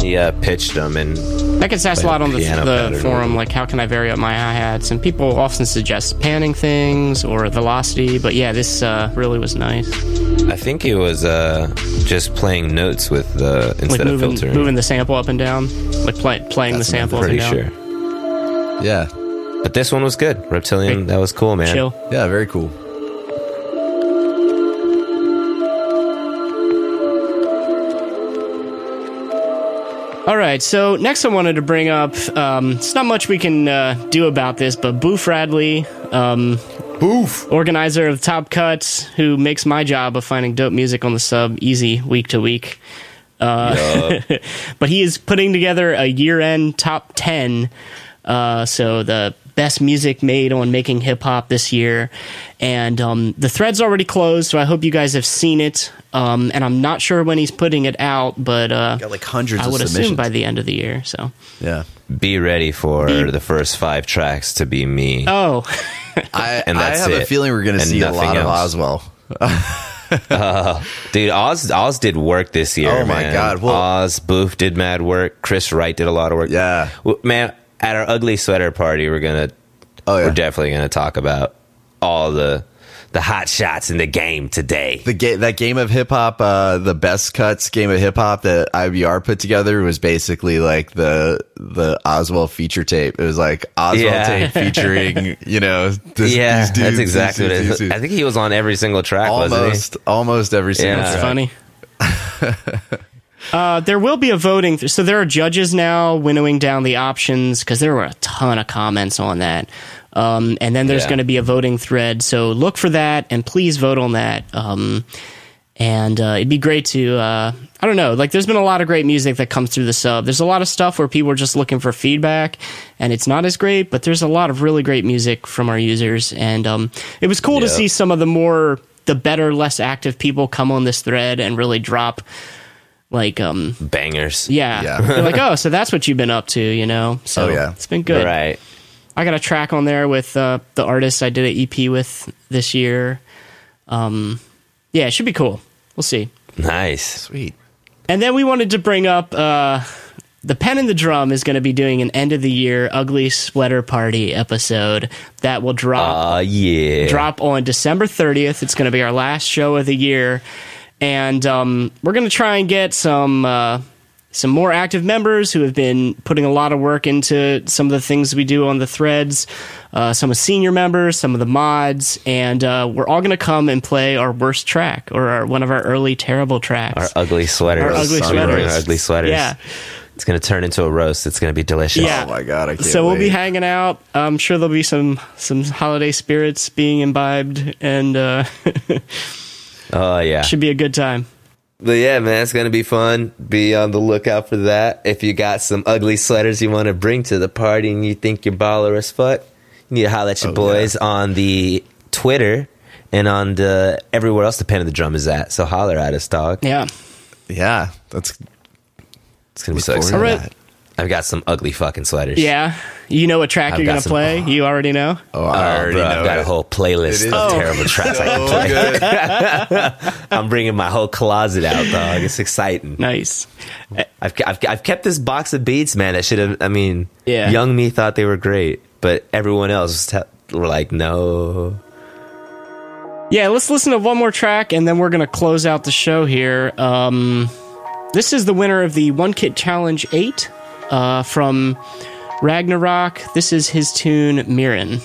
He uh, pitched them and that gets asked a lot on the, the forum, like how can I vary up my hi hats? And people often suggest panning things or velocity. But yeah, this uh, really was nice. I think he was uh, just playing notes with the Like instead of filtering. moving the sample up and down, like play, playing That's the sample up pretty and down. sure. Yeah, But this one was good. Reptilian, that was cool, man. Chill. yeah, very cool. All right, so next I wanted to bring up. Um, it's not much we can uh, do about this, but Boof Radley, um, Boof. organizer of Top Cuts, who makes my job of finding dope music on the sub easy week to week. Uh, but he is putting together a year-end top ten. Uh, so the best music made on making hip hop this year, and um, the thread's already closed. So I hope you guys have seen it. Um, and I'm not sure when he's putting it out, but uh, Got like hundreds I of would submissions. assume by the end of the year. So yeah, Be ready for Be- the first five tracks to be me. oh. I, And I that's have a feeling we're going to see a lot else. of Oswell. Dude, Oz Oz did work this year. Oh my man. God, well- Oz Booth did mad work. Chris Wright did a lot of work. Yeah. Well, man. At our ugly sweater party, we're gonna Oh yeah, we're definitely gonna talk about all the the hot shots in the game today. the ga- that game of hip hop, uh, the best cuts game of hip hop that IBR put together was basically like the the Oswald feature tape. It was like Oswald Yeah. tape featuring you know this, yeah, these dudes, that's exactly these what it these. I think he was on every single track, wasn't almost almost every single Yeah. track. That's funny. uh, there will be a voting. Th- so there are judges now winnowing down the options because there were a ton of comments on that. Um, and then there's Yeah. going to be a voting thread. So look for that and please vote on that. Um, and uh, it'd be great to, uh, I don't know, like there's been a lot of great music that comes through the sub. There's a lot of stuff where people are just looking for feedback and it's not as great, but there's a lot of really great music from our users. And um, it was cool to see some of the more, the better, less active people come on this thread and really drop like um? Bangers. yeah, Yeah. They're like oh so that's what you've been up to you know so Oh, yeah. it's been good Right. i got a track on there with uh the artist i did an ep with this year um yeah it should be cool we'll see Nice. Sweet. and then we wanted to bring up uh the pen and the drum is going to be doing an end of the year ugly sweater party episode that will drop Uh yeah. drop on December 30th. It's going to be our last show of the year. And um, we're going to try and get some uh, some more active members who have been putting a lot of work into some of the things we do on the threads. Uh, some of senior members, some of the mods, and uh, we're all going to come and play our worst track or our, one of our early terrible tracks. Our ugly sweaters. Our ugly We're sweaters. Our ugly sweaters. Yeah. It's gonna turn into a roast. It's gonna be delicious. Yeah. Oh my god, I can't. so we'll be hanging out. I'm sure there'll be some some holiday spirits being imbibed, and uh, Oh yeah. should be a good time. But yeah, man, it's gonna be fun. Be on the lookout for that. If you got some ugly sweaters you want to bring to the party and you think you're baller as fuck, you need to holler at your Oh, boys on the Twitter and on the everywhere else the pen of the drum is at. So holler at us, dog. Yeah. Yeah, that's It's gonna be look so forward to exciting. Alright. that. I've got some ugly fucking sweaters. Yeah. You know what track I've you're going to some- play? You already know? Oh, Oh, I already bro, know. I've got it. a whole playlist of is terrible tracks I can play. I'm bringing my whole closet out, dog. It's exciting. Nice. I've, I've, I've kept this box of beats, man. That should have. I mean, Yeah. young me thought they were great, but everyone else te- were like, no. Yeah, let's listen to one more track and then we're going to close out the show here. Um, this is the winner of the One Kit Challenge 8 uh, from Ragnarok. This is his tune, Mirin'.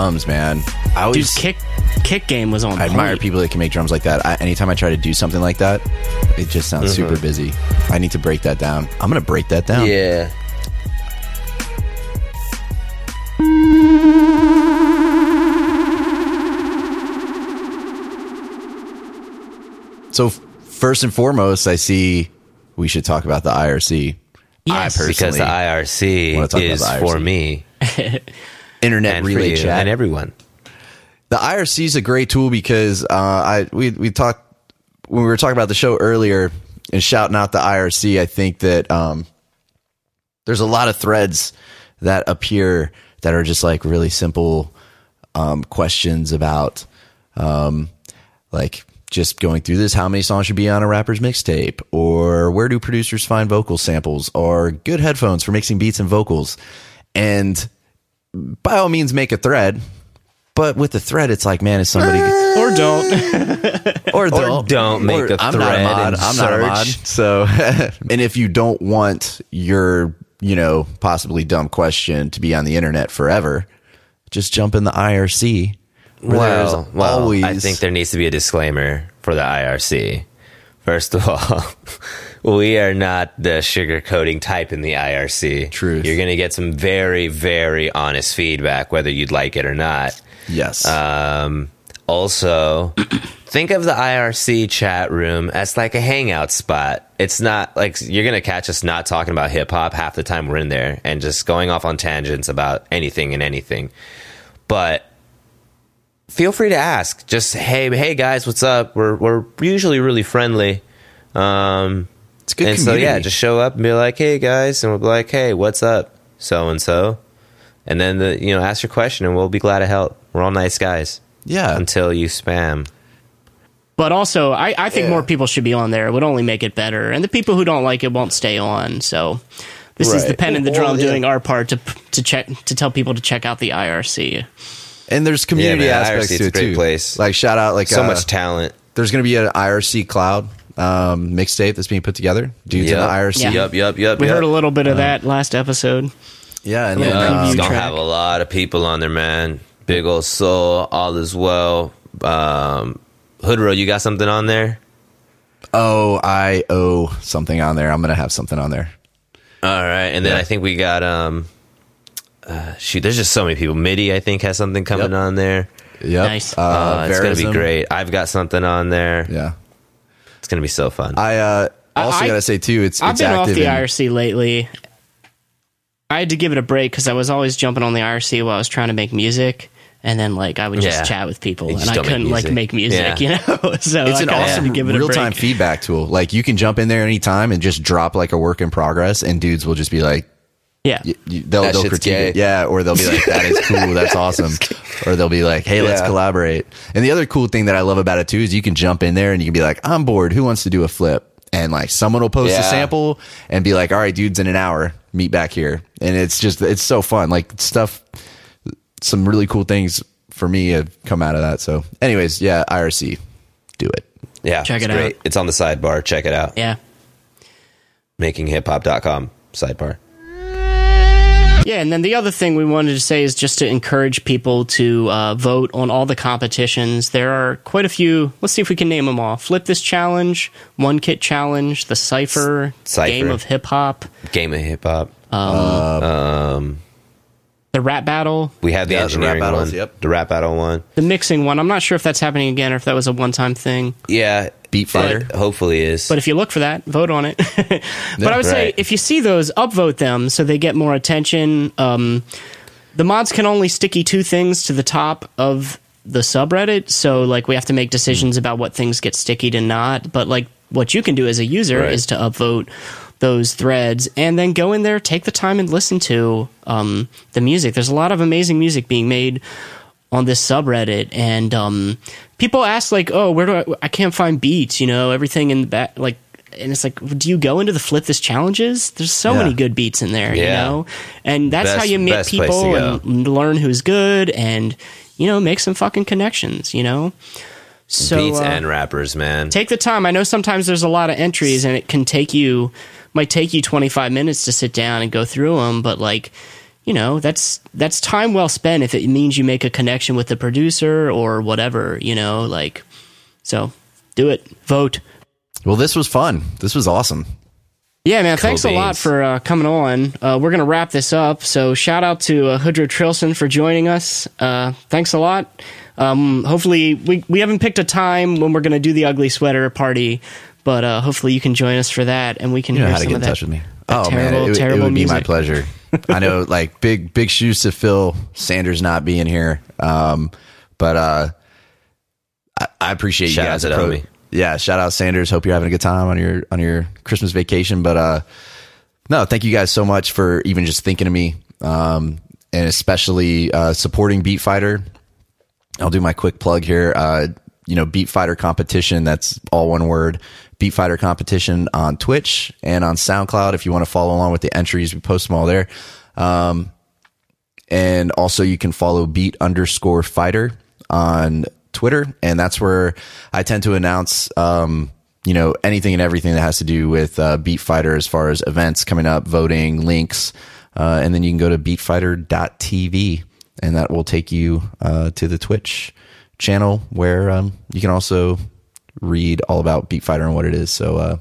Drums, man. I Dude, always kick kick game was on. I admire point. people that can make drums like that. I, anytime I try to do something like that, it just sounds uh-huh. super busy. I need to break that down. I'm gonna break that down. Yeah. So first and foremost, I see we should talk about the IRC. Yes. I personally, Because the IRC wanna talk about is the for me internet and relay chat. and everyone. the IRC is a great tool because uh, I we we talked when we were talking about the show earlier and shouting out the IRC. I think that um, there's a lot of threads that appear that are just like really simple um, questions about um, like just going through this how many songs should be on a rapper's mixtape or where do producers find vocal samples or good headphones for mixing beats and vocals and by all means make a thread but with the thread it's like man is somebody eh. or don't. or Or don't, don't make a I'm not a thread mod. I'm not a mod. search. So, and if you don't want your, you know, possibly dumb question to be on the internet forever, just jump in the IRC. Well, well, always. I think there needs to be a disclaimer for the IRC. First of all, we are not the sugarcoating type in the IRC. Truth. You're going to get some very, very honest feedback, whether you'd like it or not. yes. Um, also, think of the IRC chat room as like a hangout spot. It's not like you're going to catch us not talking about hip hop half the time we're in there and just going off on tangents about anything and anything. But feel free to ask. Just hey, hey guys, what's up? We're we're usually really friendly. Um, it's a good and community. so yeah, just show up and be like, "Hey guys," and we'll be like, "Hey, what's up, so and so," and then the you know ask your question, and we'll be glad to help. We're all nice guys yeah. until you spam. But also, I, I think more people should be on there. It would only make it better. And the people who don't like it won't stay on. So this is the pen and the Well, drum yeah. doing our part to to check to tell people to check out the IRC. and there's community Yeah, man, aspects IRC, to it's it a great too. place. Like shout out, like So uh, much talent. there's going to be an IRC cloud um, mixtape that's being put together. Dudes to the IRC. Yeah. Yup, yup, yup. We yup. heard a little bit of that last episode. Yeah, and Yeah. then, Yeah, um, it's gonna have a lot of people on there, man. Big old soul, all is well. Um, Hoodrow, you got something on there? oh, I owe something on there. I'm going to have something on there. All right, and then Yeah. I think we got um, uh, shoot. There's just so many people. MIDI, I think, has something coming Yep. on there. Yep. Nice. Uh, Uh, it's gonna be great. I've got something on there. Yeah. It's gonna be so fun. I uh, also I- got to say too, it's I've it's been off the in- IRC lately. I had to give it a break because I was always jumping on the IRC while I was trying to make music. And then, like, I would just Yeah. chat with people, and I don't make couldn't like make music, Yeah. you know. so It's I an awesome to give it a real break. time feedback tool. Like you can jump in there anytime and just drop like a work in progress, and dudes will just be like, Yeah, y- y- they'll, That they'll shit's critique gay. it, yeah, or they'll be like, that is cool, that's awesome, or they'll be like, hey, let's Yeah. collaborate. And the other cool thing that I love about it too is you can jump in there and you can be like, I'm bored, who wants to do a flip? And like someone will post a Yeah. sample and be like, all right, dudes, in an hour, meet back here, and it's just it's so fun, like stuff. Some really cool things for me have come out of that. So, anyways, yeah, IRC, do it. yeah, Check it's it great. out. It's on the sidebar. Check it out. yeah, Makinghiphop.com sidebar. Yeah. And then the other thing we wanted to say is just to encourage people to uh, vote on all the competitions. There are quite a few. Let's see if we can name them all. Flip this challenge, one kit challenge, the cipher, Cypher. game of hip hop, Game of hip hop. Uh, uh, um, the rap battle, We had the Yeah, the rap engineering battles, one. yep. The rap battle one. the mixing one. I'm not sure if that's happening again or if that was a one time thing. Yeah. Beat fighter. It hopefully is. But if you look for that, vote on it. but I would say right. if you see those, upvote them so they get more attention. Um, the mods can only sticky two things to the top of the subreddit, so like we have to make decisions about what things get sticky and not. But like what you can do as a user Right. is to upvote those threads and then go in there, take the time and listen to um, the music. There's a lot of amazing music being made on this subreddit and um, people ask like oh where do I, I can't find beats you know everything in the back like and it's like do you go into the flip this challenges? There's so Yeah. many good beats in there you know? And that's how you meet best people and learn who's good and you know make some fucking connections you know? So Beats uh, and rappers, man. take the time. I know sometimes there's a lot of entries and it can take you might take you 25 minutes to sit down and go through them but like you know that's that's time well spent if it means you make a connection with the producer or whatever you know like so do it vote Well, this was fun. This was awesome. yeah man thanks a lot for uh, coming on uh, we're gonna wrap this up so shout out to uh, Hoodrow Trillson for joining us uh, thanks a lot um, hopefully we, we haven't picked a time when we're gonna do the ugly sweater party but uh, hopefully you can join us for that and we can You know hear how to some get of in that, touch with me. that Oh terrible, man, it, would- it terrible would be my pleasure. I know, like big big shoes to fill. Sandurz not being here, um, but uh, I, I appreciate Shout you out guys. to the appro- homie. Yeah, shout out Sandurz. Hope you're having a good time on your on your Christmas vacation. But uh, no, thank you guys so much for even just thinking of me, um, and especially uh, supporting Beat Fighter. I'll do my quick plug here. Uh, you know, Beat Fighter competition. That's all one word. Beat Fighter competition on Twitch and on SoundCloud. If you want to follow along with the entries, we post them all there. Um, and also you can follow Beat underscore Fighter on Twitter, and that's where I tend to announce, um, you know, anything and everything that has to do with uh, Beat Fighter as far as events coming up, voting, links, uh, and then you can go to beatfighter.tv, and that will take you uh, to the Twitch channel where um, you can also read all about Beat Fighter and what it is. So, uh,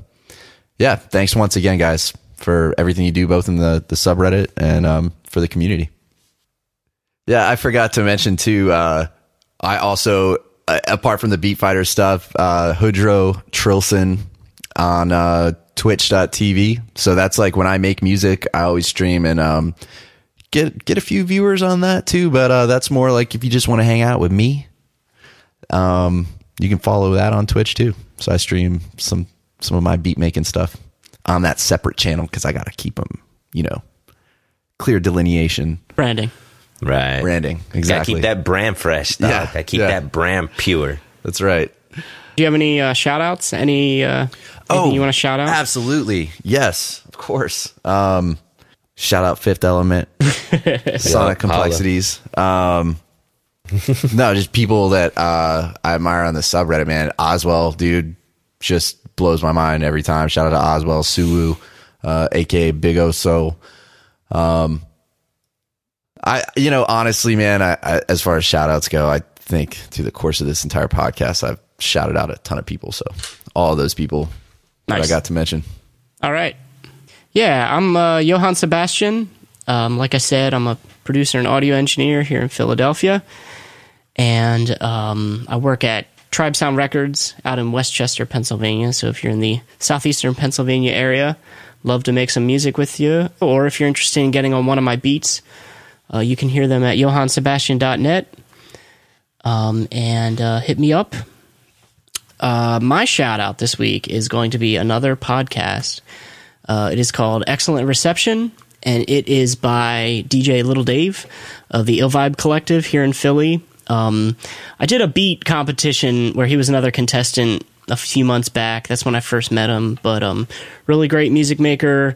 yeah, thanks once again, guys, for everything you do, both in the the subreddit and um, for the community. Yeah, I forgot to mention too. Uh, I also, uh, apart from the Beat Fighter stuff, uh, Hoodrow Trillson on uh, Twitch.tv. So that's like when I make music, I always stream and um, get get a few viewers on that too. But uh, that's more like if you just want to hang out with me, um, you can follow that on Twitch too. So I stream some some of my beat making stuff on that separate channel because I got to keep them, you know, clear delineation, branding Right. branding. Gotta Exactly. keep that brand fresh, dog. Yeah, Gotta keep yeah. that brand pure. That's right. Do you have any uh, shout outs? Any uh, anything you want to shout out? Absolutely. Yes, of course. Um, shout out Fifth Element, Sonic Complexities. Um, no, just people that uh, I admire on the subreddit, man. Oswell, dude, just blows my mind every time. Shout out to Oswell, Suwu, uh, aka Big O So. Um, I, you know, honestly, man, I, I, as far as shout outs go, I think through the course of this entire podcast, I've shouted out a ton of people. So all those people that I got to mention. All right. Yeah, I'm uh, Johann Sebastian. Um, like I said, I'm a producer and audio engineer here in Philadelphia. And um, I work at Tribe Sound Records out in West Chester, Pennsylvania. So if you're in the southeastern Pennsylvania area, love to make some music with you. Or if you're interested in getting on one of my beats, uh, you can hear them at johannsebastian.net. Um, and uh, hit me up. Uh, my shout out this week is going to be another podcast. Uh, it is called Excellent Reception, and it is by DJ Little Dave of the Ill Vibe Collective here in Philly. Um, I did a beat competition where he was another contestant a few months back. That's when I first met him. But um, really great music maker,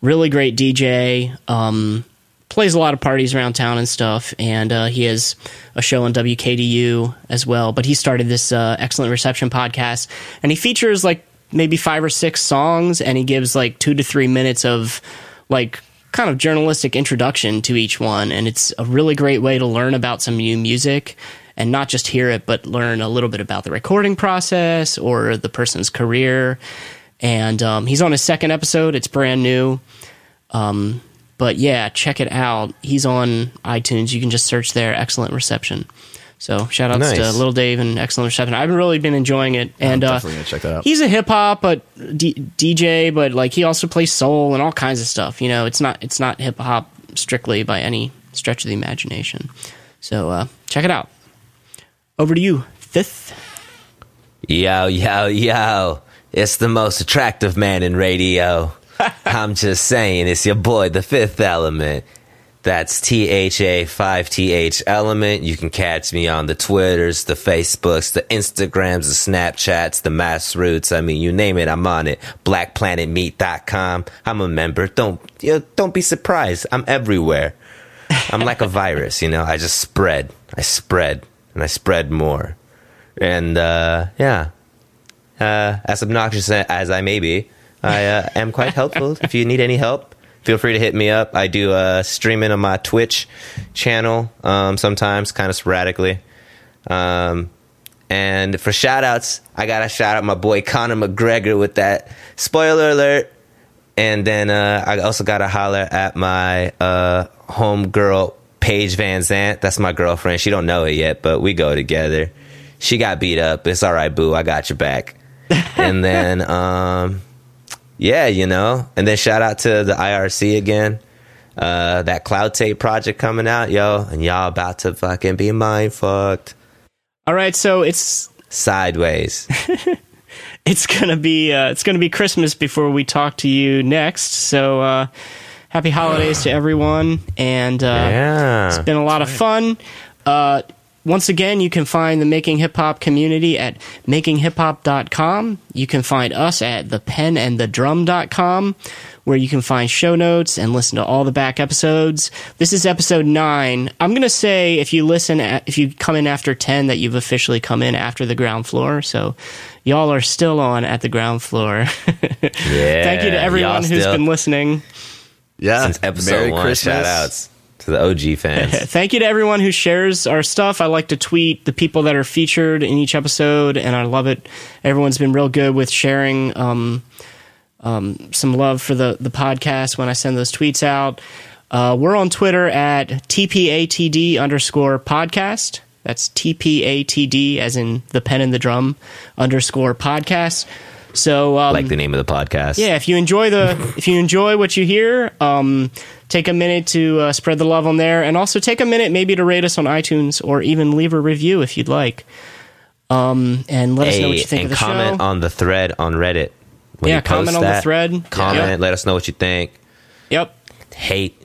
really great DJ. Um, plays a lot of parties around town and stuff. And uh, he has a show on WKDU as well. But he started this uh, Excellent Reception podcast, and he features like maybe five or six songs, and he gives like two to three minutes of like kind of journalistic introduction to each one. And it's a really great way to learn about some new music. And not just hear it, but learn a little bit about the recording process or the person's career. And um, he's on his second episode. It's brand new. Um, but yeah, check it out. He's on iTunes. You can just search there, Excellent Reception. So shout outs to Little Dave and Excellent Reception. I've really been enjoying it. And uh, definitely gonna check that out. he's a hip hop but D- DJ, but like he also plays soul and all kinds of stuff. You know, it's not it's not hip hop strictly by any stretch of the imagination. So uh, check it out. Over to you, fifth. Yo, yo, yo. It's the most attractive man in radio. I'm just saying, it's your boy, the fifth element. That's T H A 5TH element. You can catch me on the Twitters, the Facebooks, the Instagrams, the Snapchats, the Mass Roots. I mean, you name it, I'm on it. BlackPlanetMeat.com. I'm a member. Don't, you know, don't be surprised. I'm everywhere. I'm like a virus, you know. I just spread. I spread. And I spread more. And, uh, yeah. Uh, as obnoxious as I may be, I uh, am quite helpful. if you need any help, feel free to hit me up. I do uh, streaming on my Twitch channel um, sometimes, kind of sporadically. Um, and for shout outs, I got to shout out my boy Conor McGregor with that spoiler alert. And then uh, I also got to holler at my uh, homegirl, Paige VanZant. That's my girlfriend. She don't know it yet, but we go together. She got beat up. It's all right, boo. I got your back. and then, um, yeah, you know. And then shout out to the IRC again. Uh, that cloud tape project coming out, yo, and y'all about to fucking be mind fucked All right, so it's sideways. it's gonna be uh, it's gonna be Christmas before we talk to you next. So uh, happy holidays to everyone, and uh, yeah. it's been a lot of fun. Once again, you can find the Making Hip Hop community at makinghiphop.com. You can find us at thepenandthedrum.com, where you can find show notes and listen to all the back episodes. This is episode nine. I'm gonna say if you listen, at, if you come in after ten, that you've officially come in after the ground floor. So y'all are still on at the ground floor. Yeah. Thank you to everyone y'all who's still- been listening. Yeah. since episode Merry one. Christmas. Shout outs to the OG fans. Thank you to everyone who shares our stuff. I like to tweet the people that are featured in each episode, and I love it. Everyone's been real good with sharing um, um, some love for the, the podcast when I send those tweets out. Uh, we're on Twitter at TPATD underscore podcast. That's TPATD, as in the pen and the drum underscore podcast. So, um, like the name of the podcast. yeah, if you enjoy the if you enjoy what you hear, um, take a minute to uh, spread the love on there, and also take a minute maybe to rate us on iTunes or even leave a review if you'd like. Um, and let us know what you think and of the comment show. on the thread on Reddit. When Yeah, you post comment on the thread. Comment. Yep. Let us know what you think. yep. Hate,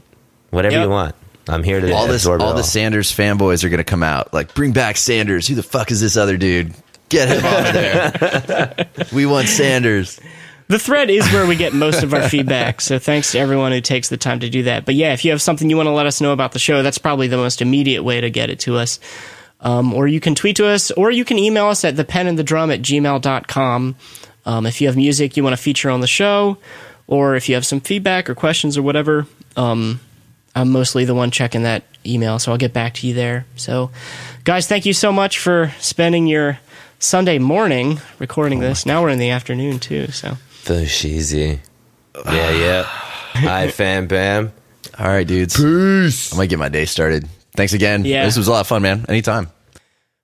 whatever Yep. you want. I'm here to all this, absorb it all the Sandurz fanboys are going to come out. Like, bring back Sandurz. Who the fuck is this other dude? Get him out of there. we want Sandurz. The thread is where we get most of our feedback. So thanks to everyone who takes the time to do that. But yeah, if you have something you want to let us know about the show, that's probably the most immediate way to get it to us. Um, or you can tweet to us, or you can email us at thepenandthedrum at gmail.com. Um, if you have music you want to feature on the show, or if you have some feedback or questions or whatever, um, I'm mostly the one checking that email, so I'll get back to you there. So, guys, thank you so much for spending your Sunday morning recording this. Now we're in the afternoon, too, so. Fushizi. Yeah, yeah. Hi, fam bam. All right, dudes. Peace. I'm going to get my day started. Thanks again. Yeah. This was a lot of fun, man. Anytime.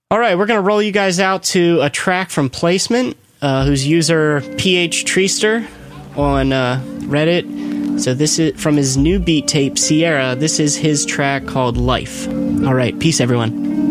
All right, we're going to roll you guys out to a track from Placement, uh, whose user PH Treester on uh, Reddit. So this is from his new beat tape Sierra. This is his track called Life. All right, peace everyone.